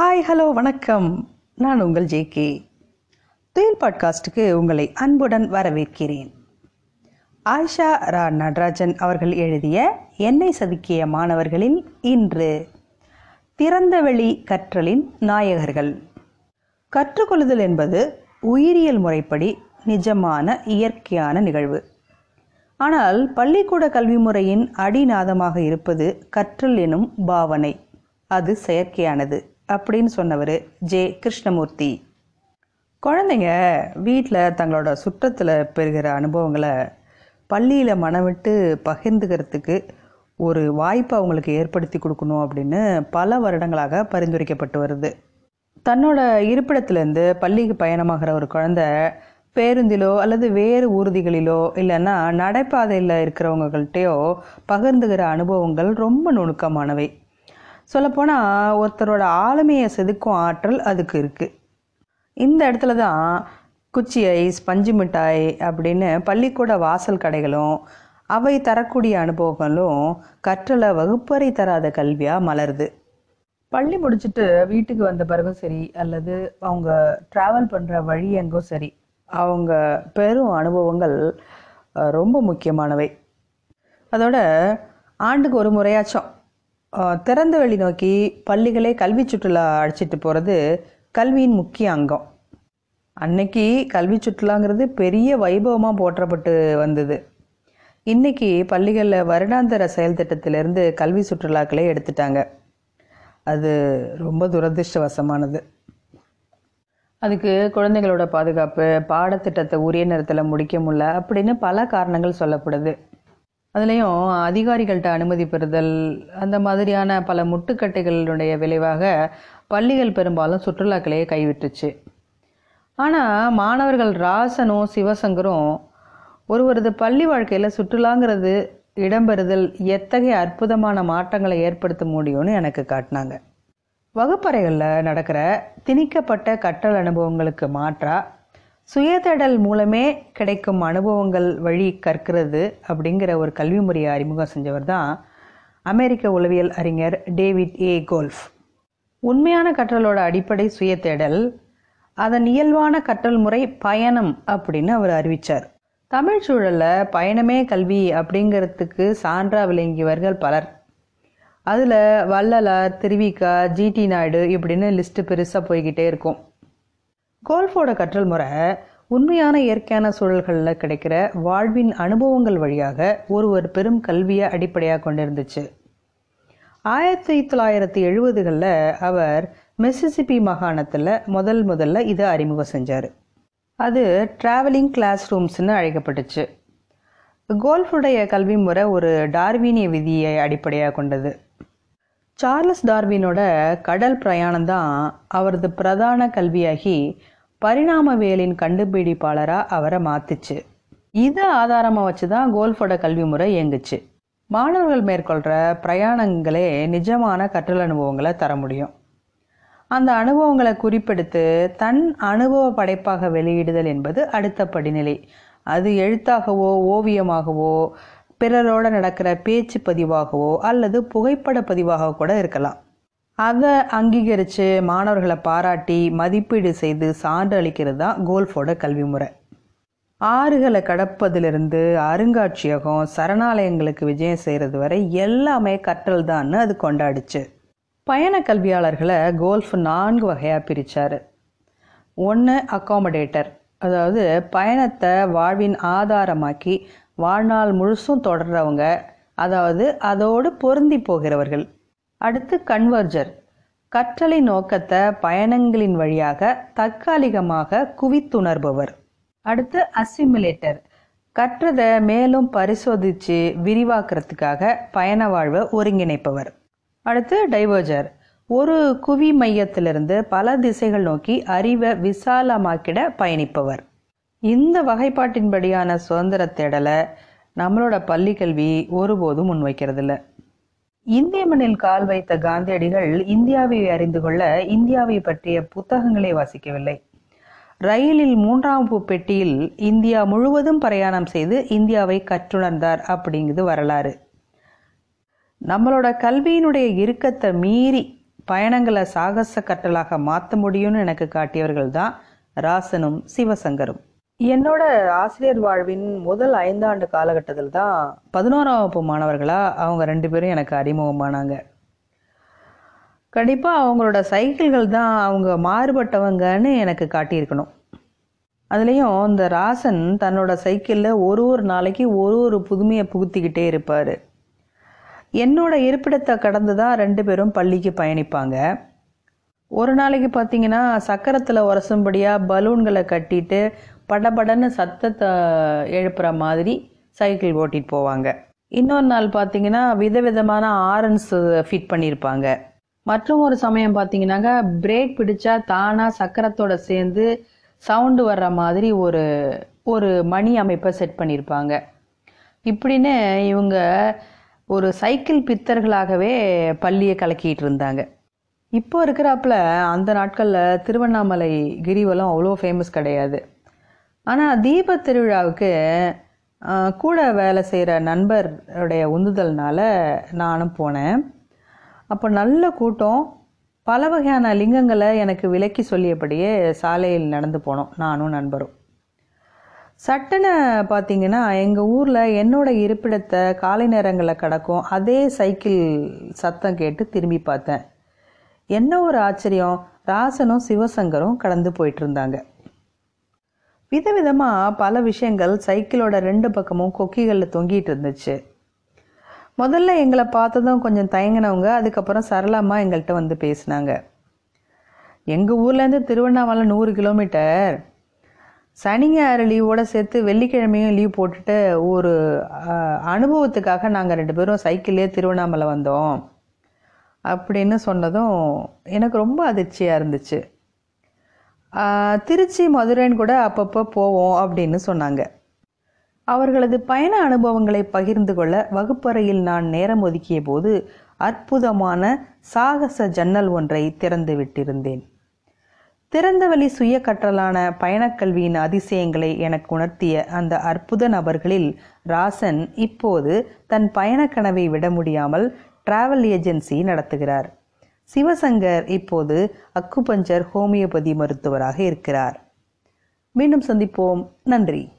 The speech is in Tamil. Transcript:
ஹாய் ஹலோ வணக்கம். நான் உங்கள் ஜேகே துயில் பாட்காஸ்டுக்கு உங்களை அன்புடன் வரவேற்கிறேன். ஆயிஷா ரா நடராஜன் அவர்கள் எழுதிய என்னை சதுக்கிய மாணவர்களில் இன்று. திறந்தவெளி கற்றலின் நாயகர்கள். கற்றுக்கொள்ளுதல் என்பது உயிரியல் முறைப்படி நிஜமான இயற்கையான நிகழ்வு. ஆனால் பள்ளிக்கூட கல்வி முறையின் அடிநாதமாக இருப்பது கற்றல் எனும் பாவனை. அது செயற்கையானது. அப்படின்னு சொன்னவர் ஜே கிருஷ்ணமூர்த்தி. குழந்தைங்க வீட்டில் தங்களோட சுற்றத்தில் பெறுகிற அனுபவங்களை பள்ளியில் மனவிட்டு பகிர்ந்துக்கிறதுக்கு ஒரு வாய்ப்பை அவங்களுக்கு ஏற்படுத்தி கொடுக்கணும் அப்படின்னு பல வருடங்களாக பரிந்துரைக்கப்பட்டு வருது. தன்னோட இருப்பிடத்திலேருந்து பள்ளிக்கு பயணமாகிற ஒரு குழந்தை பேருந்திலோ அல்லது வேறு ஊர்திகளிலோ இல்லைன்னா நடைபாதையில் இருக்கிறவங்கள்ட்டையோ பகிர்ந்துகிற அனுபவங்கள் ரொம்ப நுணுக்கமானவை. சொல்லப்போனால் ஒருத்தரோட ஆளுமையை செதுக்கும் ஆற்றல் அதுக்கு இருக்குது இந்த இடத்துல தான் குச்சி ஐஸ் பஞ்சு மிட்டாய் அப்படின்னு பள்ளிக்கூட வாசல் கடைகளும் அவை தரக்கூடிய அனுபவங்களும் கற்றலை வகுப்பறை தராத கல்வியாக மலருது. பள்ளி முடிச்சுட்டு வீட்டுக்கு வந்த பிறகும் சரி அல்லது அவங்க ட்ராவல் பண்ணுற வழி எங்கும் சரி அவங்க பெரும் அனுபவங்கள் ரொம்ப முக்கியமானவை. அதோட ஆண்டுக்கு ஒரு முறையாச்சும் திறந்த வெளி நோக்கி பள்ளிகளே கல்வி சுற்றுலா அழைச்சிட்டு போகிறது கல்வியின் முக்கிய அங்கம். அன்னைக்கு கல்வி சுற்றுலாங்கிறது பெரிய வைபவமாக போற்றப்பட்டு வந்தது. இன்றைக்கி பள்ளிகளில் வருடாந்திர செயல் திட்டத்திலேருந்து கல்வி சுற்றுலாக்களே எடுத்துட்டாங்க. அது ரொம்ப துரதிர்ஷ்டவசமானது. அதுக்கு குழந்தைகளோட பாதுகாப்பு பாடத்திட்டத்தை உரிய நேரத்தில் முடிக்க முடியல அப்படின்னு பல காரணங்கள் சொல்லப்படுது. அதுலேயும் அதிகாரிகள்கிட்ட அனுமதி பெறுதல் அந்த மாதிரியான பல முட்டுக்கட்டைகளுடைய விளைவாக பள்ளிகள் பெரும்பாலும் சுற்றுலாக்களையே கைவிட்டுச்சு. ஆனால் மாணவர்கள் ராசனும் சிவசங்கரும் ஒருவரது பள்ளி வாழ்க்கையில் சுற்றுலாங்கிறது இடம்பெறுதல் எத்தகைய அற்புதமான மாற்றங்களை ஏற்படுத்த முடியும்னு எனக்கு காட்டினாங்க. வகுப்பறைகளில் நடக்கிற திணிக்கப்பட்ட கற்றல் அனுபவங்களுக்கு மாற்றாக சுயதேடல் மூலமே கிடைக்கும் அனுபவங்கள் வழி கற்கிறது அப்படிங்கிற ஒரு கல்வி முறையை அறிமுகம் செஞ்சவர் தான் அமெரிக்க உளவியல் அறிஞர் டேவிட் ஏ. கோல்ஃப். உண்மையான கற்றலோட அடிப்படை சுயதேடல் அதன் இயல்பான கற்றல் முறை பயணம் அப்படின்னு அவர் அறிவிச்சார். தமிழ் சூழலில் பயணமே கல்வி அப்படிங்கிறதுக்கு சான்றா விளங்கியவர்கள் பலர். அதில் வள்ளலார் திருவிக்கா ஜிடி நாயுடு இப்படின்னு லிஸ்ட்டு பெருசாக போய்கிட்டே இருக்கும். கோல்ஃபோட கற்றல் முறை உண்மையான இயற்கையான சூழல்களில் கிடைக்கிற வாழ்வின் அனுபவங்கள் வழியாக ஒருவர் பெரும் கல்வியை அடிப்படையாக கொண்டிருந்துச்சு. ஆயிரத்தி தொள்ளாயிரத்தி எழுபதுகளில் அவர் மிசிசிபி மாகாணத்தில் முதல் முதல்ல இதை அறிமுகம் செஞ்சார். அது ட்ராவலிங் கிளாஸ் ரூம்ஸ்னு அழைக்கப்பட்டுச்சு. கோல்ஃபுடைய கல்வி முறை ஒரு டார்வீனிய விதியை அடிப்படையாக கொண்டது. சார்லஸ் டார்வினோட கடல் பிரயாணம் தான் அவரது பிரதான கல்வியாகி பரிணாமவியலின் கண்டுபிடிப்பாளராக அவரை மாத்துச்சு. இதை ஆதாரமாக வச்சு தான் கோல்ஃபோட கல்வி முறை இயங்குச்சு. மாணவர்கள் மேற்கொள்கிற பிரயாணங்களே நிஜமான கற்றல் அனுபவங்களை தர முடியும். அந்த அனுபவங்களை குறிப்பெடுத்து தன் அனுபவ படைப்பாக வெளியிடுதல் என்பது அடுத்த படிநிலை. அது எழுத்தாகவோ ஓவியமாகவோ பிறரோட நடக்கிற பேச்சு பதிவாகவோ அல்லது புகைப்பட பதிவாக கூட இருக்கலாம். அதை அங்கீகரித்து மாணவர்களை பாராட்டி மதிப்பீடு செய்து சான்று அளிக்கிறது தான் கோல்ஃபோட கல்வி முறை. ஆறுகளை கடப்பதிலிருந்து அருங்காட்சியகம் சரணாலயங்களுக்கு விஜயம் செய்கிறது வரை எல்லாமே கற்றல் தான்னு அது கொண்டாடிச்சு. பயண கல்வியாளர்களை கோல்ஃப் நான்கு வகையாக பிரித்தார் ஒன்று அக்காமடேட்டர் அதாவது பயணத்தை வாழ்வின் ஆதாரமாக்கி வாழ்நாள் முழுசும் தொடர்றவங்க அதாவது அதோடு பொருந்தி போகிறவர்கள். அடுத்து கன்வர்ஜர் கற்றலை நோக்கத்தை பயணங்களின் வழியாக தற்காலிகமாக குவித்துணர்பவர். அடுத்து அசிமுலேட்டர் கற்றதை மேலும் பரிசோதித்து விரிவாக்குறதுக்காக பயண வாழ்வை ஒருங்கிணைப்பவர். அடுத்து டைவர்ஜர் ஒரு குவி மையத்திலிருந்து பல திசைகள் நோக்கி அறிவை விசாலமாக்கிட பயணிப்பவர். இந்த வகைப்பாட்டின்படியான சுதந்திர தேடலை நம்மளோட பள்ளி கல்வி ஒருபோதும் முன்வைக்கிறதில்ல. இந்திய மண்ணில் கால் வைத்த காந்தியடிகள் இந்தியாவை அறிந்து கொள்ள இந்தியாவை பற்றிய புத்தகங்களை வாசிக்கவில்லை. ரயிலில் மூன்றாம் பெட்டியில் இந்தியா முழுவதும் பிரயாணம் செய்து இந்தியாவை கற்றுணர்ந்தார் அப்படிங்குது வரலாறு. நம்மளோட கல்வியினுடைய இறுக்கத்தை மீறி பயணங்களை சாகச கற்றலாக மாற்ற முடியும்னு எனக்கு காட்டியவர்கள் தான் ராசனும் சிவசங்கரும். என்னோட ஆசிரியர் வாழ்வின் முதல் ஐந்தாண்டு காலகட்டத்தில் தான் பதினோராம் வகுப்பு மாணவர்களாக அவங்க ரெண்டு பேரும் எனக்கு அறிமுகமானாங்க. கண்டிப்பாக அவங்களோட சைக்கிள்கள் தான் அவங்க மாறுபட்டவங்கன்னு எனக்கு காட்டியிருக்கணும். அதுலேயும் இந்த ராசன் தன்னோட சைக்கிளில் ஒரு ஒரு நாளைக்கு ஒரு ஒரு புதுமையை புகுத்திக்கிட்டே இருப்பார். என்னோட இருப்பிடத்தை கடந்து தான் ரெண்டு பேரும் பள்ளிக்கு பயணிப்பாங்க. ஒரு நாளைக்கு பார்த்தீங்கன்னா சக்கரத்தில் உரசும்படியாக பலூன்களை கட்டிட்டு படபடன்னு சத்தத்தை எழுப்புற மாதிரி சைக்கிள் ஓட்டிட்டு போவாங்க. இன்னொரு நாள் பார்த்தீங்கன்னா விதவிதமான ஆரன்ஸ் ஃபிட் பண்ணியிருப்பாங்க மற்றும் ஒரு சமயம் பார்த்தீங்கன்னாக்கா பிரேக் பிடிச்சா தானாக சக்கரத்தோட சேர்ந்து சவுண்டு வர்ற மாதிரி ஒரு ஒரு மணி அமைப்பை செட் பண்ணியிருப்பாங்க இப்படின்னு இவங்க ஒரு சைக்கிள் பித்தர்களாகவே பள்ளியை கலக்கிட்டு இருந்தாங்க. இப்போ இருக்கிறாப்புல அந்த நாட்களில் திருவண்ணாமலை கிரிவலம் அவ்வளோ ஃபேமஸ் கிடையாது. ஆனால் தீப திருவிழாவுக்கு கூட வேலை செய்கிற நண்பருடைய உந்துதல்னால நானும் போனேன். அப்போ நல்ல கூட்டம். பல வகையான லிங்கங்களை எனக்கு விலக்கி சொல்லியபடியே சாலையில் நடந்து போனோம் நானும் நண்பரும். சட்டுன்னு பார்த்தீங்கன்னா எங்கள் ஊரில் என்னோட இருப்பிடத்தை காலை நேரங்களில் கிடக்கும் அதே சைக்கிள் சத்தம் கேட்டு திரும்பி பார்த்தேன். என்ன ஒரு ஆச்சரியம். ராசனும் சிவசங்கரும் கடந்து போயிட்டு இருந்தாங்க. விதவிதமாக பல விஷயங்கள் சைக்கிளோட ரெண்டு பக்கமும் கொக்கிகளில் தொங்கிட்டு இருந்துச்சு. முதல்ல எங்களை பார்த்ததும் கொஞ்சம் தயங்கினவங்க அதுக்கப்புறம் சரளமாக எங்கள்கிட்ட வந்து பேசினாங்க. எங்கள் ஊர்லேருந்து திருவண்ணாமலை நூறு கிலோமீட்டர். சனி ஞாயிறு லீவோட சேர்த்து வெள்ளிக்கிழமையும் லீவ் போட்டுட்டு ஒரு அனுபவத்துக்காக நாங்கள் ரெண்டு பேரும் சைக்கிள்லேயே திருவண்ணாமலை வந்தோம். அப்படின்னு சொன்னதும் எனக்கு ரொம்ப அதிர்ச்சியாக இருந்துச்சு. திருச்சி மதுரைன்னு கூட அப்பப்போ போவோம் அப்படின்னு சொன்னாங்க. அவர்களது பயண அனுபவங்களை பகிர்ந்து கொள்ள வகுப்பறையில் நான் நேரம் ஒதுக்கிய போது அற்புதமான சாகச ஜன்னல் ஒன்றை திறந்து விட்டிருந்தேன். திறந்தவெளி சுய கற்றலான பயணக்கல்வியின் அதிசயங்களை எனக்கு உணர்த்திய அந்த அற்புத நபர்களில் ராசன் இப்போது தன் பயணக் கனவை விட முடியாமல் டிராவல் ஏஜென்சி நடத்துகிறார். சிவசங்கர் இப்போது அக்குபஞ்சர் ஹோமியோபதி மருத்துவராக இருக்கிறார். மீண்டும் சந்திப்போம். நன்றி.